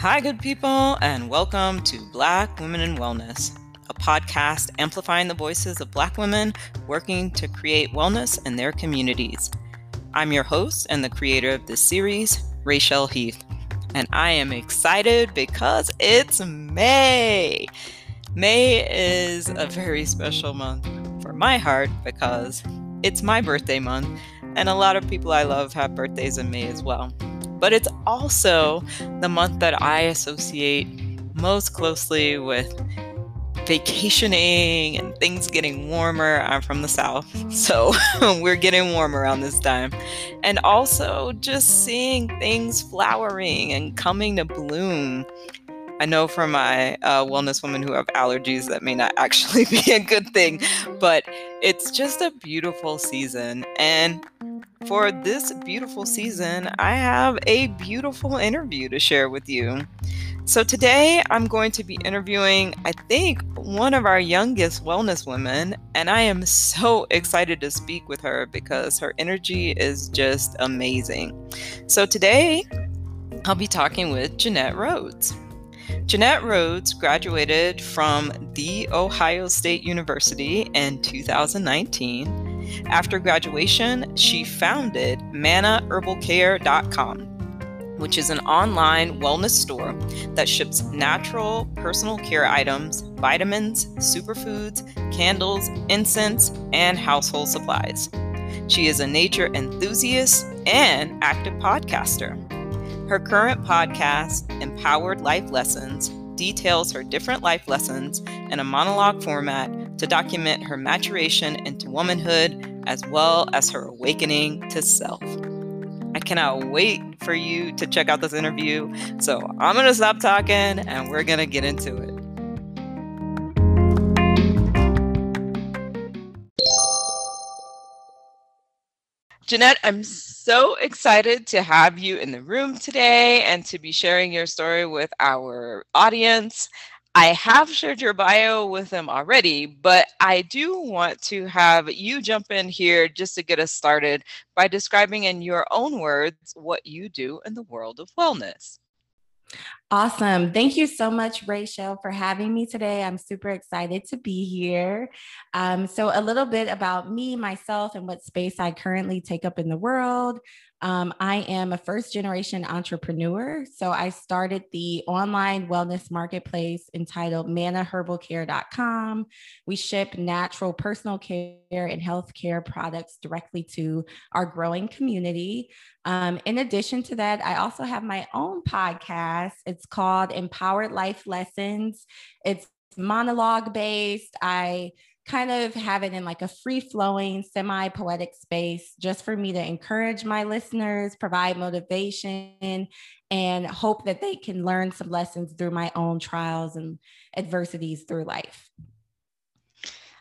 Hi, good people, and welcome to Black Women in Wellness, a podcast amplifying the voices of Black women working to create wellness in their communities. I'm your host and the creator of this series, Rachel Heath, and I am excited because it's May. May is a very special month for my heart because it's my birthday month, and a lot of people I love have birthdays in May as well but it's also the month that I associate most closely with vacationing and things getting warmer. I'm from the South, so we're getting warm around this time. And also just seeing things flowering and coming to bloom. I know for my uh, wellness women who have allergies that may not actually be a good thing, but it's just a beautiful season. And for this beautiful season, I have a beautiful interview to share with you. So, today I'm going to be interviewing, I think, one of our youngest wellness women, and I am so excited to speak with her because her energy is just amazing. So, today I'll be talking with Ginette Rhodes. Ginette Rhodes graduated from The Ohio State University in 2019 after graduation, she founded mannaherbalcare.com which is an online wellness store that ships natural personal care items, vitamins, superfoods, candles, incense, and household supplies. She is a nature enthusiast and active podcaster. Her current podcast, Empowered Life Lessons, details her different life lessons in a monologue format to document her maturation into womanhood as well as her awakening to self. I cannot wait for you to check out this interview. So I'm going to stop talking and we're going to get into it. Ginette, I'm so excited to have you in the room today and to be sharing your story with our audience. I have shared your bio with them already, but I do want to have you jump in here just to get us started by describing in your own words what you do in the world of wellness. Awesome. Thank you so much, Rachel, for having me today. I'm super excited to be here. Um, so, a little bit about me, myself, and what space I currently take up in the world. Um, I am a first generation entrepreneur. So I started the online wellness marketplace entitled mannaherbalcare.com. We ship natural personal care and healthcare products directly to our growing community. Um, in addition to that, I also have my own podcast. It's called Empowered Life Lessons. It's monologue based. I kind of have it in like a free flowing, semi poetic space just for me to encourage my listeners, provide motivation, and hope that they can learn some lessons through my own trials and adversities through life.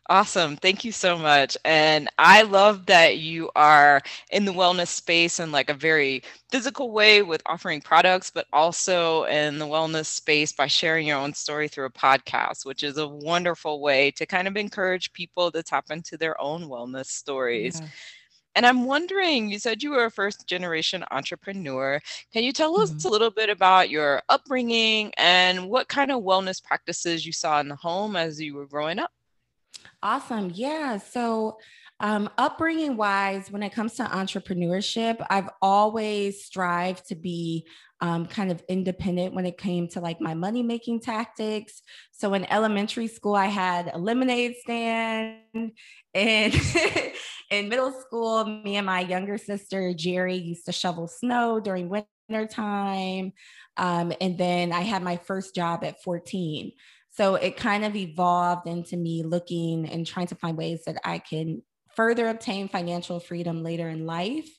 Awesome. Thank you so much. And I love that you are in the wellness space in like a very physical way with offering products, but also in the wellness space by sharing your own story through a podcast, which is a wonderful way to kind of encourage people to tap into their own wellness stories. Yeah. And I'm wondering, you said you were a first generation entrepreneur. Can you tell us mm-hmm. a little bit about your upbringing and what kind of wellness practices you saw in the home as you were growing up? Awesome. Yeah. So, um, upbringing wise, when it comes to entrepreneurship, I've always strived to be um, kind of independent when it came to like my money making tactics. So in elementary school, I had a lemonade stand. And in middle school, me and my younger sister, Jerry, used to shovel snow during winter time. Um, and then I had my first job at 14. So it kind of evolved into me looking and trying to find ways that I can further obtain financial freedom later in life.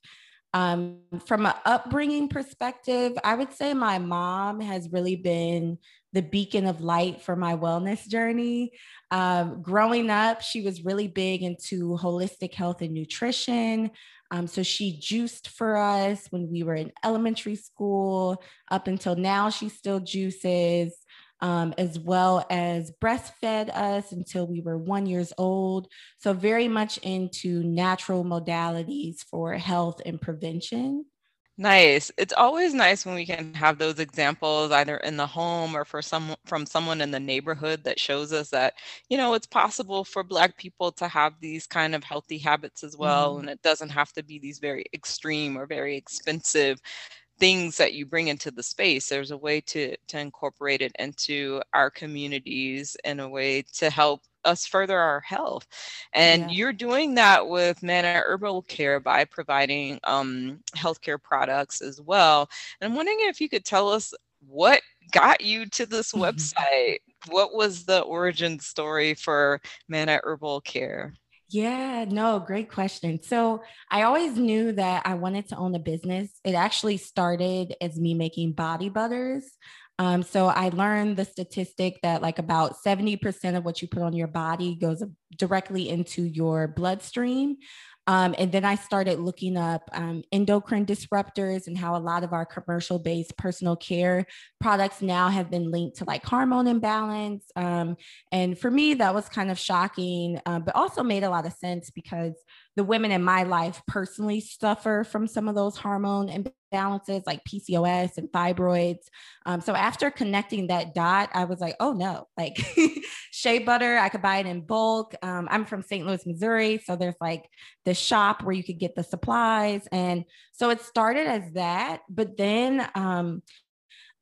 Um, from an upbringing perspective, I would say my mom has really been the beacon of light for my wellness journey. Um, growing up, she was really big into holistic health and nutrition. Um, so she juiced for us when we were in elementary school. Up until now, she still juices um, as well as breastfed us until we were one years old. So very much into natural modalities for health and prevention. Nice. It's always nice when we can have those examples either in the home or for some from someone in the neighborhood that shows us that, you know, it's possible for black people to have these kind of healthy habits as well Mhm. and it doesn't have to be these very extreme or very expensive things that you bring into the space. There's a way to to incorporate it into our communities in a way to help us further our health. And Yeah. you're doing that with Manna Herbal Care by providing um, healthcare products as well. And I'm wondering if you could tell us what got you to this website. What was the origin story for Manna Herbal Care? Yeah, no, great question. So I always knew that I wanted to own a business. It actually started as me making body butters. Um, so I learned the statistic that like about 70% of what you put on your body goes directly into your bloodstream. Um, and then I started looking up um, endocrine disruptors and how a lot of our commercial based personal care products now have been linked to like hormone imbalance. Um, and for me, that was kind of shocking, uh, but also made a lot of sense because the women in my life personally suffer from some of those hormone imbalances like PCOS and fibroids. Um, so after connecting that dot, I was like, oh no, like shea butter, I could buy it in bulk. Um, I'm from St. Louis, Missouri. So there's like the shop where you could get the supplies. And so it started as that. But then um,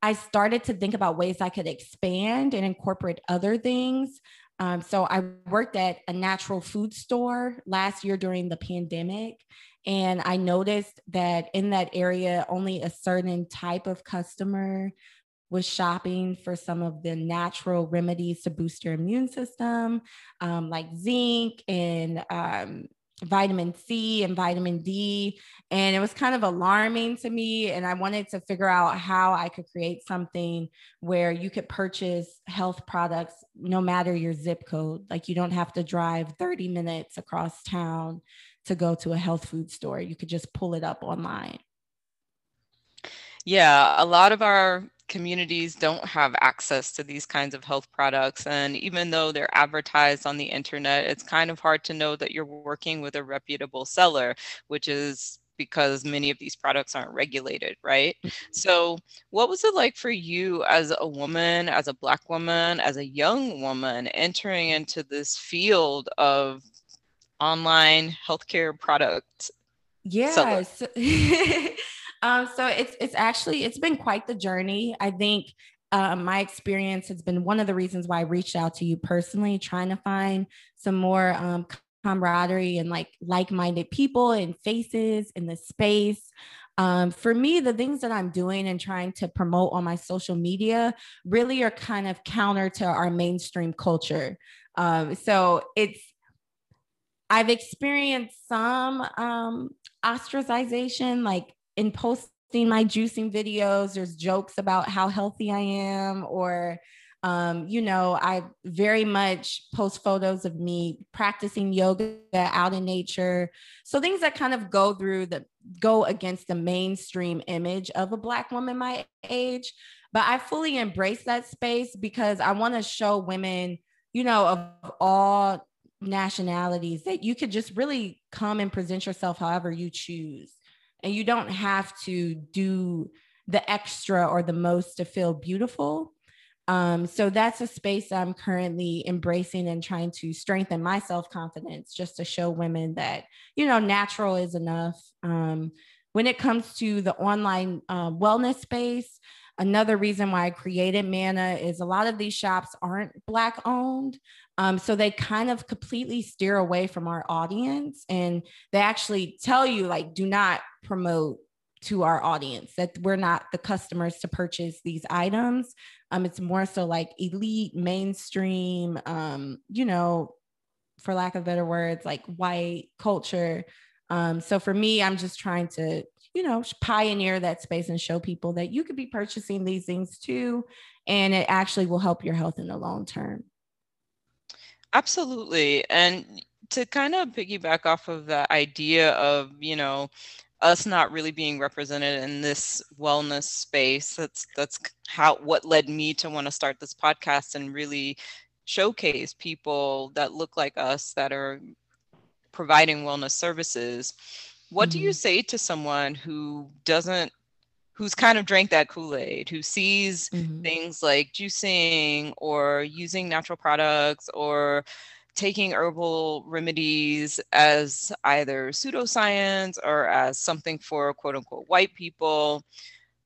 I started to think about ways I could expand and incorporate other things. Um, so I worked at a natural food store last year during the pandemic. And I noticed that in that area, only a certain type of customer was shopping for some of the natural remedies to boost your immune system, um, like zinc and um, vitamin C and vitamin D. And it was kind of alarming to me. And I wanted to figure out how I could create something where you could purchase health products no matter your zip code. Like you don't have to drive 30 minutes across town to go to a health food store. You could just pull it up online. Yeah, a lot of our communities don't have access to these kinds of health products. And even though they're advertised on the internet, it's kind of hard to know that you're working with a reputable seller, which is because many of these products aren't regulated, right? Mm-hmm. So, what was it like for you as a woman, as a Black woman, as a young woman entering into this field of online healthcare products? Yeah. So, um, so it's it's actually it's been quite the journey. I think um, my experience has been one of the reasons why I reached out to you personally, trying to find some more um, camaraderie and like like-minded people and faces in the space. Um, for me, the things that I'm doing and trying to promote on my social media really are kind of counter to our mainstream culture. Um, so it's I've experienced some um, ostracization, like in posting my juicing videos, there's jokes about how healthy I am, or, um, you know, I very much post photos of me practicing yoga out in nature. So things that kind of go through the go against the mainstream image of a Black woman my age. But I fully embrace that space because I want to show women, you know, of all nationalities that you could just really come and present yourself however you choose. And you don't have to do the extra or the most to feel beautiful. Um, so that's a space I'm currently embracing and trying to strengthen my self confidence just to show women that, you know, natural is enough. Um, when it comes to the online uh, wellness space, another reason why I created Manna is a lot of these shops aren't Black owned. Um, so they kind of completely steer away from our audience and they actually tell you, like, do not promote to our audience that we're not the customers to purchase these items. Um, it's more so like elite, mainstream, um, you know, for lack of better words, like white culture. Um, so for me, I'm just trying to, you know, pioneer that space and show people that you could be purchasing these things too, and it actually will help your health in the long term. Absolutely. And to kind of piggyback off of the idea of, you know, us not really being represented in this wellness space, that's that's how what led me to want to start this podcast and really showcase people that look like us that are providing wellness services. what mm-hmm. do you mm-hmm. say to someone who doesn't who's kind of drank that kool-aid who sees mm-hmm. things like juicing or using natural products or taking herbal remedies as either pseudoscience or as something for quote unquote white people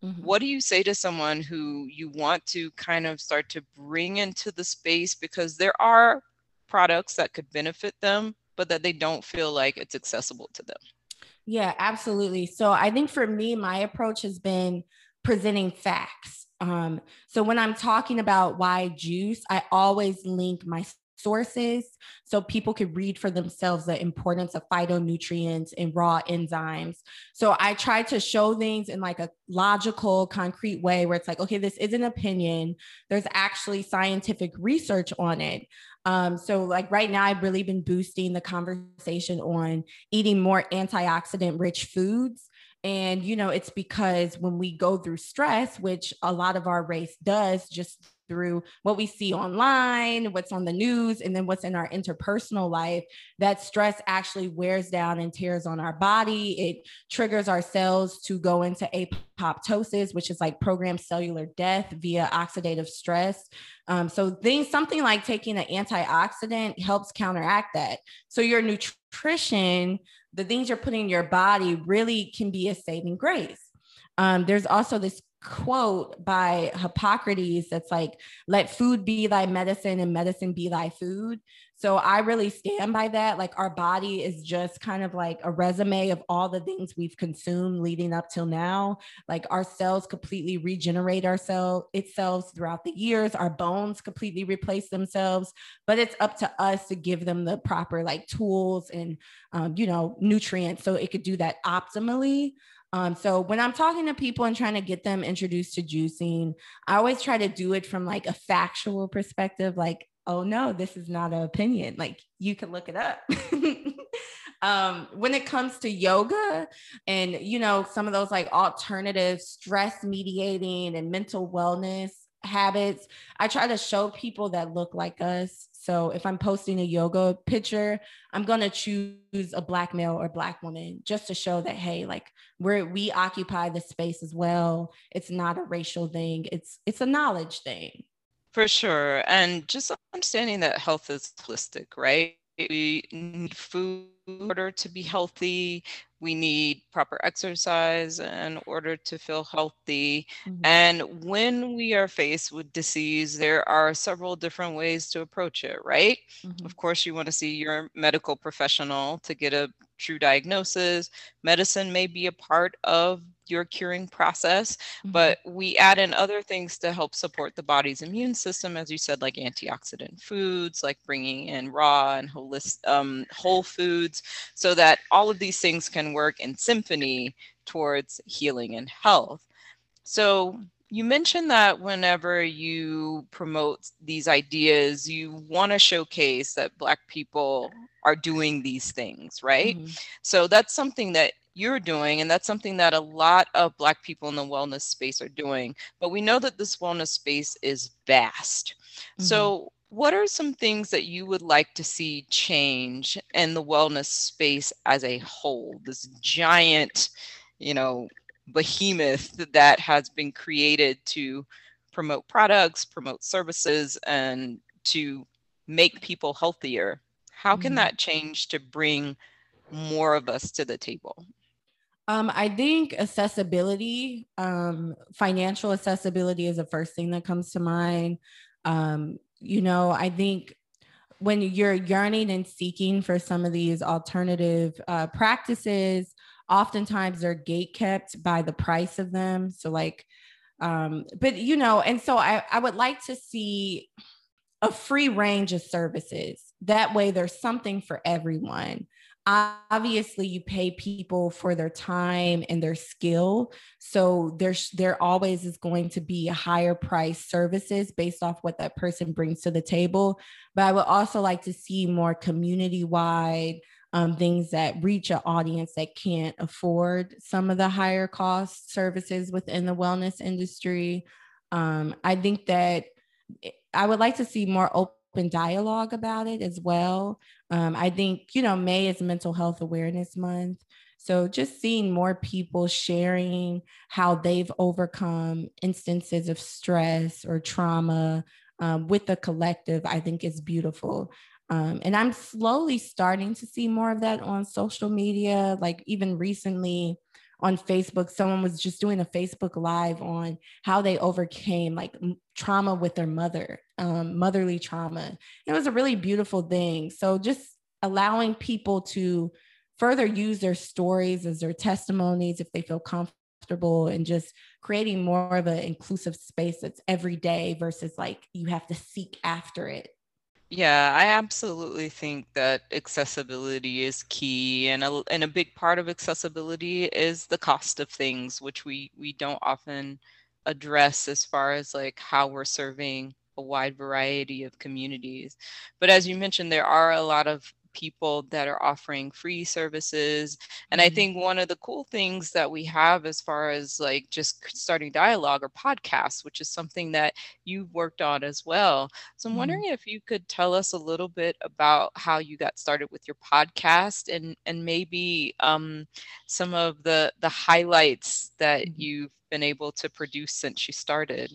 Mm-hmm. What do you say to someone who you want to kind of start to bring into the space because there are products that could benefit them, but that they don't feel like it's accessible to them? Yeah, absolutely. So I think for me, my approach has been presenting facts. Um, so when I'm talking about why juice, I always link my sources so people could read for themselves the importance of phytonutrients and raw enzymes. So I try to show things in like a logical, concrete way where it's like, okay, this is an opinion. There's actually scientific research on it. Um, so like right now, I've really been boosting the conversation on eating more antioxidant rich foods. And, you know, it's because when we go through stress, which a lot of our race does, just through what we see online, what's on the news, and then what's in our interpersonal life, that stress actually wears down and tears on our body. It triggers our cells to go into apoptosis, which is like programmed cellular death via oxidative stress. Um, so things, something like taking an antioxidant helps counteract that. So your nutrition, the things you're putting in your body really can be a saving grace. Um, there's also this quote by Hippocrates that's like, let food be thy medicine and medicine be thy food. So I really stand by that. Like our body is just kind of like a resume of all the things we've consumed leading up till now. Like our cells completely regenerate ourselves itself throughout the years. Our bones completely replace themselves, but it's up to us to give them the proper like tools and um, you know nutrients so it could do that optimally. Um, so when I'm talking to people and trying to get them introduced to juicing, I always try to do it from like a factual perspective, like, oh no, this is not an opinion. Like you can look it up. um, when it comes to yoga and you know, some of those like alternative stress mediating and mental wellness habits, I try to show people that look like us so if I'm posting a yoga picture, I'm gonna choose a black male or black woman just to show that hey, like we're we occupy the space as well. It's not a racial thing. It's it's a knowledge thing. For sure, and just understanding that health is holistic, right? We need food in order to be healthy we need proper exercise in order to feel healthy. Mm-hmm. And when we are faced with disease, there are several different ways to approach it, right? Mm-hmm. Of course, you want to see your medical professional to get a true diagnosis. Medicine may be a part of your curing process, mm-hmm. but we add in other things to help support the body's immune system, as you said, like antioxidant foods, like bringing in raw and holistic, um, whole foods, so that all of these things can work in symphony towards healing and health. So you mentioned that whenever you promote these ideas, you want to showcase that Black people are doing these things, right? Mm-hmm. So that's something that you're doing, and that's something that a lot of Black people in the wellness space are doing. But we know that this wellness space is vast. Mm-hmm. So, what are some things that you would like to see change in the wellness space as a whole? This giant, you know, behemoth that has been created to promote products, promote services, and to make people healthier. How can mm-hmm. that change to bring more of us to the table? Um, I think accessibility, um, financial accessibility is the first thing that comes to mind. Um, you know, I think when you're yearning and seeking for some of these alternative uh, practices, oftentimes they're gate kept by the price of them. So, like, um, but you know, and so I, I would like to see a free range of services. That way, there's something for everyone obviously you pay people for their time and their skill so there's there always is going to be a higher price services based off what that person brings to the table but i would also like to see more community wide um, things that reach an audience that can't afford some of the higher cost services within the wellness industry um, i think that i would like to see more open open dialogue about it as well. Um, I think, you know, May is Mental Health Awareness Month. So just seeing more people sharing how they've overcome instances of stress or trauma um, with the collective, I think is beautiful. Um, and I'm slowly starting to see more of that on social media. Like even recently on Facebook, someone was just doing a Facebook live on how they overcame like trauma with their mother, um, motherly trauma. It was a really beautiful thing. So just allowing people to further use their stories as their testimonies if they feel comfortable and just creating more of an inclusive space that's every day versus like you have to seek after it. Yeah, I absolutely think that accessibility is key, and a, and a big part of accessibility is the cost of things, which we we don't often address as far as like how we're serving a wide variety of communities. But as you mentioned, there are a lot of people that are offering free services. And I mm-hmm. think one of the cool things that we have as far as like just starting dialogue or podcasts, which is something that you've worked on as well. So I'm mm-hmm. wondering if you could tell us a little bit about how you got started with your podcast and and maybe um, some of the the highlights that mm-hmm. you've been able to produce since you started.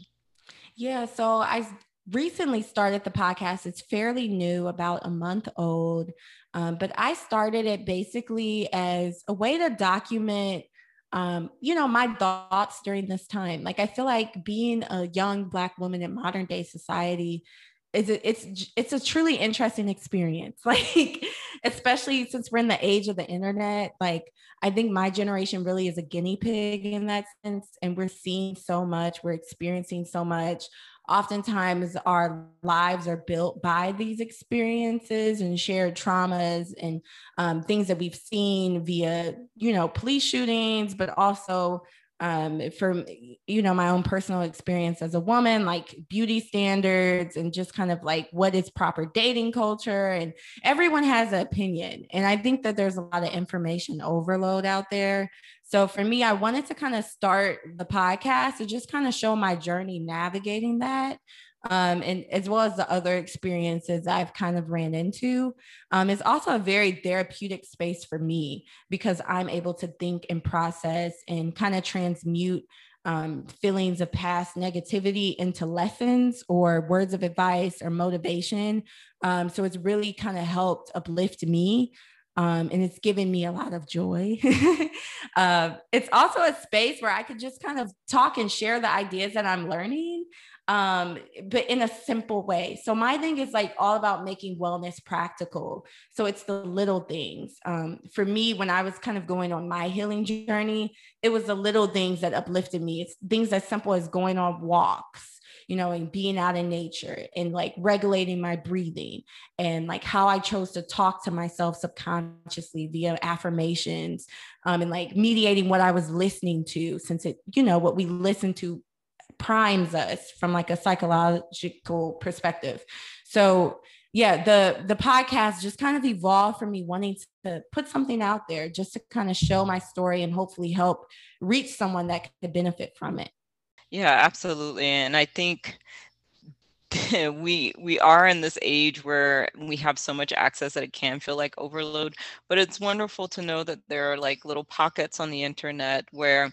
Yeah, so I recently started the podcast. It's fairly new, about a month old. Um, but I started it basically as a way to document, um, you know, my thoughts during this time. Like, I feel like being a young Black woman in modern day society is it's it's a truly interesting experience like especially since we're in the age of the internet like i think my generation really is a guinea pig in that sense and we're seeing so much we're experiencing so much oftentimes our lives are built by these experiences and shared traumas and um, things that we've seen via you know police shootings but also um, from you know my own personal experience as a woman like beauty standards and just kind of like what is proper dating culture. And everyone has an opinion. And i think that there's a lot of information overload out there. So for me i wanted to kind of start the podcast to just kind of show my journey navigating that um, and as well as the other experiences I've kind of ran into. Um, it's also a very therapeutic space for me because I'm able to think and process and kind of transmute um, feelings of past negativity into lessons or words of advice or motivation. Um, so it's really kind of helped uplift me. Um, and it's given me a lot of joy. uh, it's also a space where I could just kind of talk and share the ideas that I'm learning um, but in a simple way. So my thing is like all about making wellness practical. So it's the little things. Um, for me, when I was kind of going on my healing journey, it was the little things that uplifted me. It's things as simple as going on walks, you know, and being out in nature and like regulating my breathing and like how I chose to talk to myself subconsciously via affirmations um, and like mediating what I was listening to, since it, you know, what we listen to primes us from like a psychological perspective. So yeah, the the podcast just kind of evolved from me wanting to put something out there just to kind of show my story and hopefully help reach someone that could benefit from it. Yeah, absolutely. And I think we we are in this age where we have so much access that it can feel like overload but it's wonderful to know that there are like little pockets on the internet where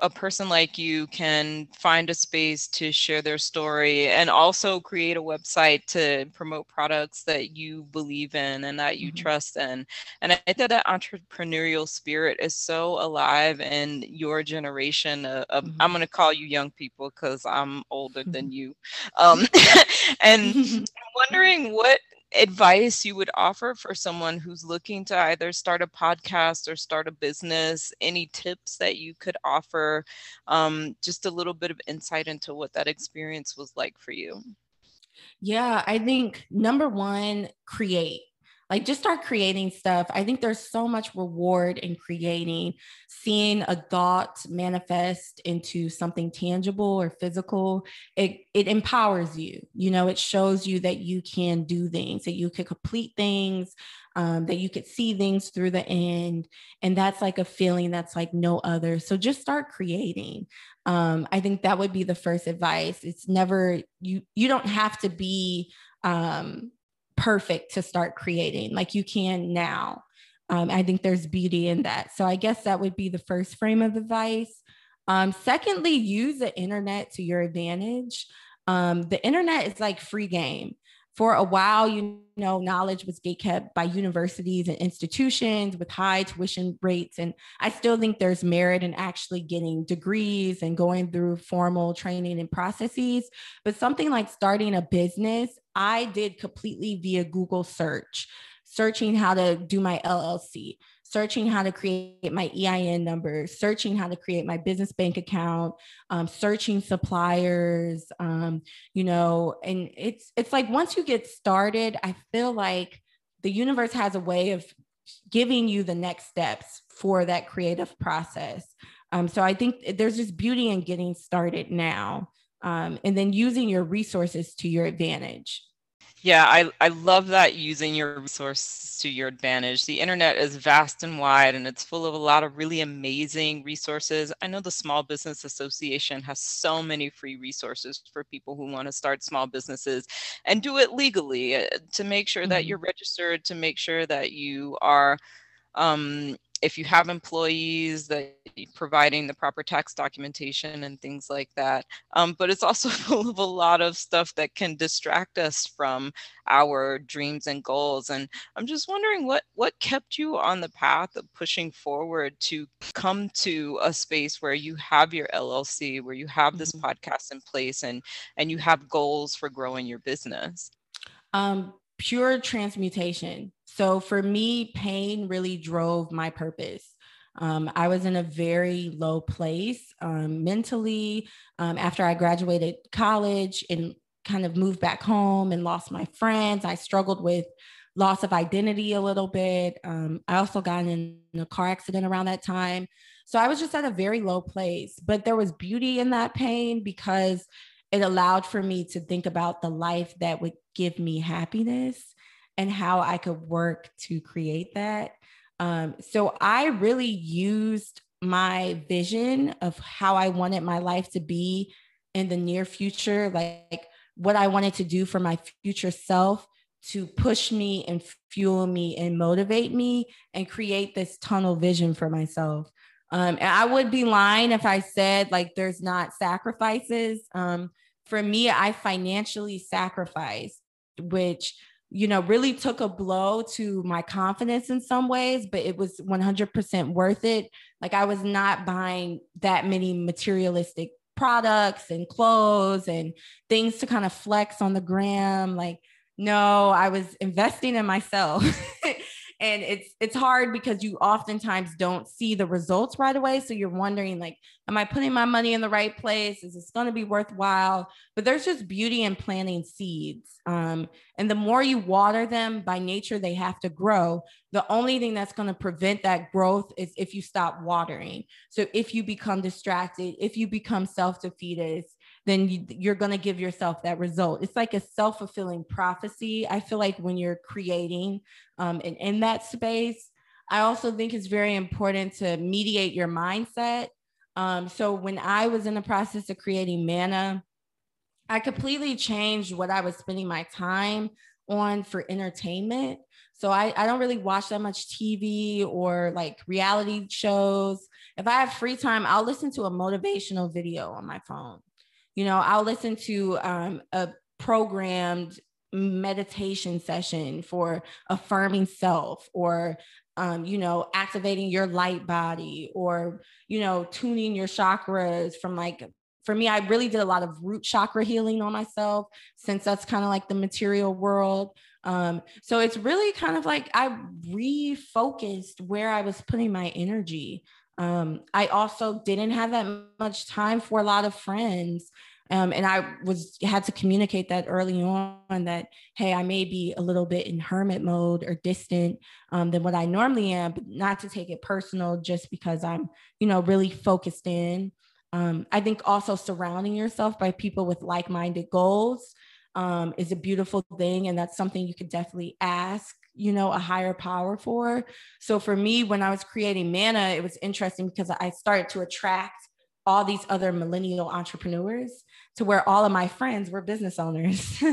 a person like you can find a space to share their story and also create a website to promote products that you believe in and that you mm-hmm. trust in. And I think that entrepreneurial spirit is so alive in your generation. Of, of mm-hmm. I'm going to call you young people because I'm older than you. Um, and I'm wondering what advice you would offer for someone who's looking to either start a podcast or start a business? Any tips that you could offer? Um, just a little bit of insight into what that experience was like for you. Yeah, I think number one, create like just start creating stuff. I think there's so much reward in creating seeing a thought manifest into something tangible or physical. It it empowers you you know it shows you that you can do things that you can complete things um, that you could see things through the end. And that's like a feeling that's like no other. So just start creating. Um, i think that would be the first advice. It's never you you don't have to be um, perfect to start creating like you can now Um, I think there's beauty in that. So I guess that would be the first frame of advice. Um, secondly, use the internet to your advantage. Um, the internet is like free game for a while, you know, knowledge was gatekept by universities and institutions with high tuition rates. And I still think there's merit in actually getting degrees and going through formal training and processes. But something like starting a business, I did completely via Google search, searching how to do my LLC, searching how to create my EIN number, searching how to create my business bank account, um, searching suppliers, um, you know, and it's it's like once you get started, I feel like the universe has a way of giving you the next steps for that creative process. Um, so I think there's just beauty in getting started now, um, and then using your resources to your advantage. Yeah, I, I love that using your resources to your advantage. The internet is vast and wide and it's full of a lot of really amazing resources. I know the Small Business Association has so many free resources for people who want to start small businesses and do it legally uh, to make sure mm-hmm. that you're registered, to make sure that you are um, if you have employees that providing the proper tax documentation and things like that. Um, but it's also full of a lot of stuff that can distract us from our dreams and goals. And i'm just wondering what what kept you on the path of pushing forward to come to a space where you have your llc where you have this mm-hmm. podcast in place and and you have goals for growing your business? Um pure transmutation so for me, pain really drove my purpose. Um, I was in a very low place um, mentally um, after I graduated college and kind of moved back home and lost my friends. I struggled with loss of identity a little bit. Um, I also got in a car accident around that time. So I was just at a very low place, but there was beauty in that pain because it allowed for me to think about the life that would give me happiness and how I could work to create that. Um, so I really used my vision of how I wanted my life to be in the near future, like what I wanted to do for my future self to push me and fuel me and motivate me and create this tunnel vision for myself. Um, and I would be lying if I said like there's not sacrifices. Um, for me, I financially sacrificed, which you know, really took a blow to my confidence in some ways, but it was 100% worth it. Like I was not buying that many materialistic products and clothes and things to kind of flex on the gram. Like, no, I was investing in myself. and it's it's hard because you oftentimes don't see the results right away. So you're wondering like am i putting my money in the right place? Is this going to be worthwhile? But there's just beauty in planting seeds um, and the more you water them by nature they have to grow. The only thing that's going to prevent that growth is if you stop watering. So if you become distracted if you become self-defeated then you, are going to give yourself that result. It's like a self fulfilling prophecy. I feel like when you're creating um, and in that space, I also think it's very important to mediate your mindset. Um, so when I was in the process of creating Manna, I completely changed what I was spending my time on for entertainment. So I, I don't really watch that much TV or like reality shows. If I have free time, I'll listen to a motivational video on my phone. You know, I'll listen to um, a programmed meditation session for affirming self or um, you know, activating your light body or, you know, tuning your chakras from like, for me, I really did a lot of root chakra healing on myself since that's kind of like the material world. Um, so it's really kind of like I refocused where I was putting my energy. Um, I also didn't have that much time for a lot of friends. Um, and I was had to communicate that early on that hey, I may be a little bit in hermit mode or distant um, than what I normally am, but not to take it personal just because I'm you know really focused in. Um, I think also surrounding yourself by people with like-minded goals um, is a beautiful thing, and that's something you could definitely ask you know a higher power for. So for me when i was creating manna it was interesting because i started to attract all these other millennial entrepreneurs to where all of my friends were business owners.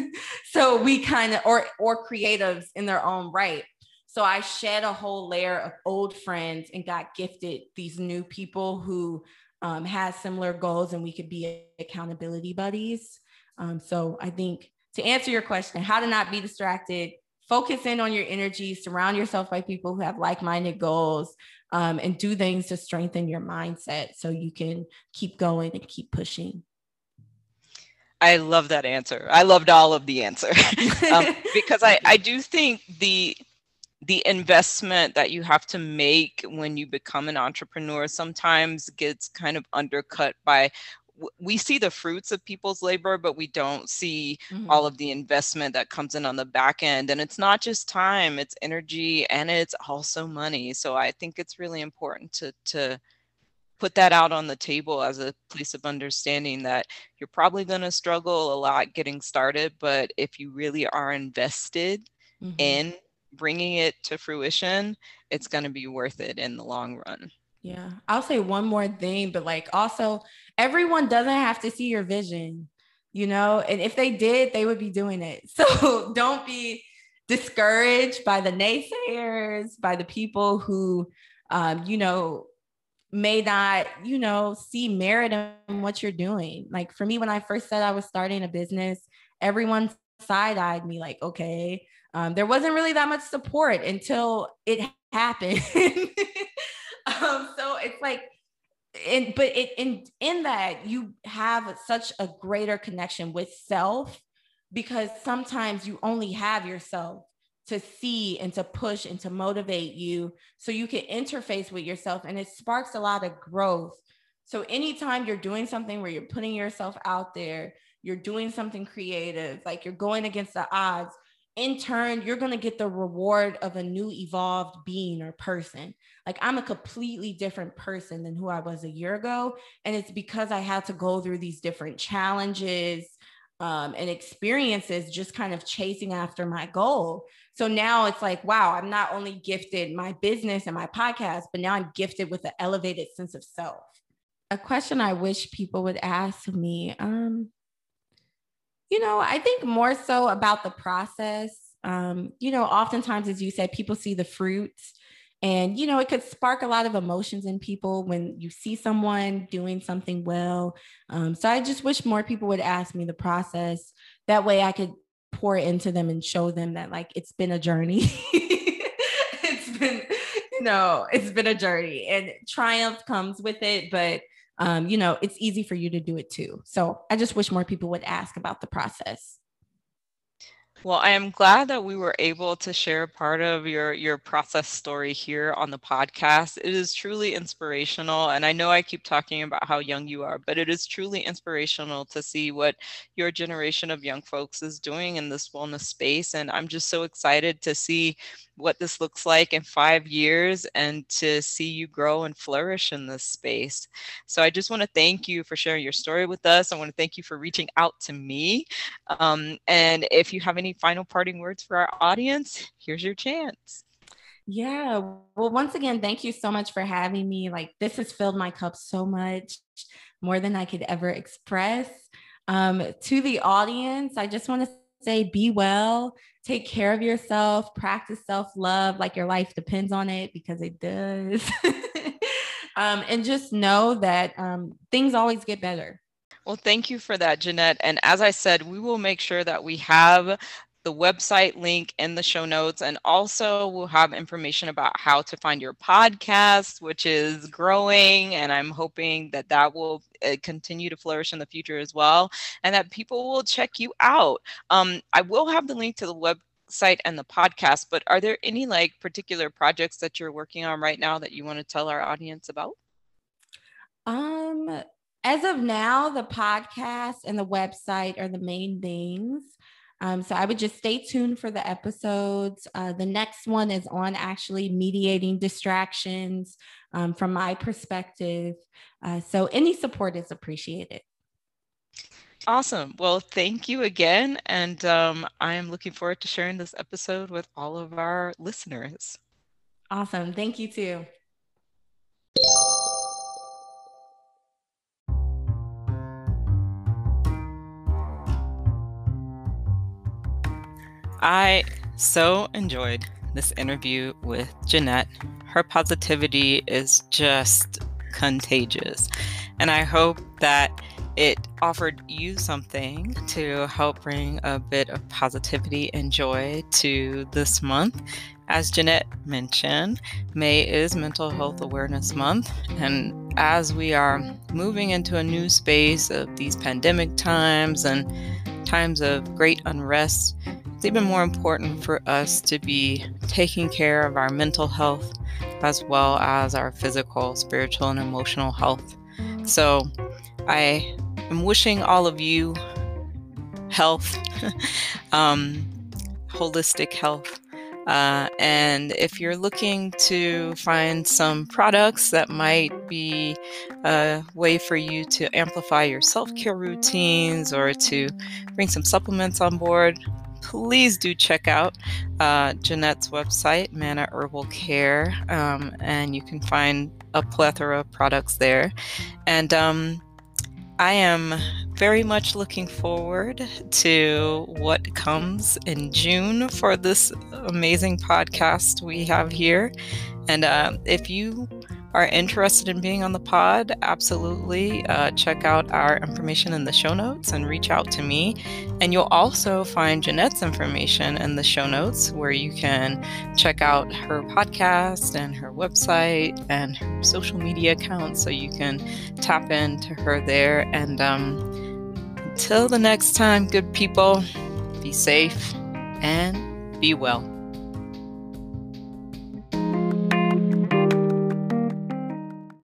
So we kind of or or creatives in their own right. So I shed a whole layer of old friends and got gifted these new people who um, had similar goals and we could be accountability buddies. Um, so I think to answer your question, how to not be distracted, focus in on your energy, surround yourself by people who have like minded goals, um, and do things to strengthen your mindset so you can keep going and keep pushing. I love that answer. I loved all of the answer um, because I, I do think the the investment that you have to make when you become an entrepreneur sometimes gets kind of undercut by we see the fruits of people's labor, but we don't see mm-hmm. all of the investment that comes in on the back end. And it's not just time, it's energy and it's also money. So I think it's really important to to put that out on the table as a place of understanding that you're probably going to struggle a lot getting started, but if you really are invested mm-hmm. in bringing it to fruition, it's going to be worth it in the long run. Yeah. I'll say one more thing, but like also everyone doesn't have to see your vision, you know, and if they did, they would be doing it. So don't be discouraged by the naysayers, by the people who, um, you know, may not, you know, see merit in what you're doing. Like for me, when I first said I was starting a business, everyone side eyed me like, okay. Um, there wasn't really that much support until it happened. um, so it's like, and but it in in that you have such a greater connection with self because sometimes you only have yourself to see and to push and to motivate you so you can interface with yourself and it sparks a lot of growth. So anytime you're doing something where you're putting yourself out there you're doing something creative like you're going against the odds in turn, you're going to get the reward of a new evolved being or person. Like I'm a completely different person than who I was a year ago. And it's because I had to go through these different challenges um, and experiences, just kind of chasing after my goal. So now it's like, wow, I'm not only gifted my business and my podcast, but now I'm gifted with an elevated sense of self. A question I wish people would ask me. Um, you know, I think more so about the process. Um, you know, oftentimes, as you said, people see the fruits. And, you know, it could spark a lot of emotions in people when you see someone doing something well. Um, so I just wish more people would ask me the process. That way I could pour into them and show them that, like, it's been a journey. it's been, you know, it's been a journey and triumph comes with it. But um, you know, it's easy for you to do it too. So I just wish more people would ask about the process. Well, I am glad that we were able to share part of your your process story here on the podcast. It is truly inspirational and I know I keep talking about how young you are, but it is truly inspirational to see what your generation of young folks is doing in this wellness space and I'm just so excited to see what this looks like in five years and to see you grow and flourish in this space. So I just want to thank you for sharing your story with us. I want to thank you for reaching out to me. Um, and if you have any final parting words for our audience, here's your chance. Yeah. Well, once again, thank you so much for having me. Like, this has filled my cup so much more than I could ever express. Um, to the audience, I just want to say be well, take care of yourself, practice self love like your life depends on it because it does. um, and just know that um, things always get better. Well, thank you for that, Ginette. And as I said, we will make sure that we have the website link in the show notes. And also, we'll have information about how to find your podcast, which is growing. And I'm hoping that that will uh, continue to flourish in the future as well, and that people will check you out. Um, I will have the link to the website and the podcast, but are there any like particular projects that you're working on right now that you want to tell our audience about? Um, as of now, the podcast and the website are the main things. Um, so I would just stay tuned for the episodes. Uh, the next one is on actually mediating distractions um, from my perspective. Uh, so any support is appreciated. Awesome. Well, thank you again. And um, I am looking forward to sharing this episode with all of our listeners. Awesome. Thank you too. I so enjoyed this interview with Ginette. Her positivity is just contagious. And I hope that it offered you something to help bring a bit of positivity and joy to this month. As Ginette mentioned, May is Mental Health Awareness Month. And as we are moving into a new space of these pandemic times and times of great unrest, it's even more important for us to be taking care of our mental health as well as our physical, spiritual, and emotional health. So, I am wishing all of you health, um, holistic health. Uh, and if you're looking to find some products that might be a way for you to amplify your self care routines or to bring some supplements on board, please do check out uh, Ginette's website, Manna Herbal Care, um, and you can find a plethora of products there. And um, I am very much looking forward to what comes in June for this amazing podcast we have here. And uh, if you are interested in being on the pod, absolutely uh, check out our information in the show notes and reach out to me. And you'll also find Ginette's information in the show notes where you can check out her podcast and her website and her social media accounts so you can tap into her there. And um, until the next time, good people, be safe and be well.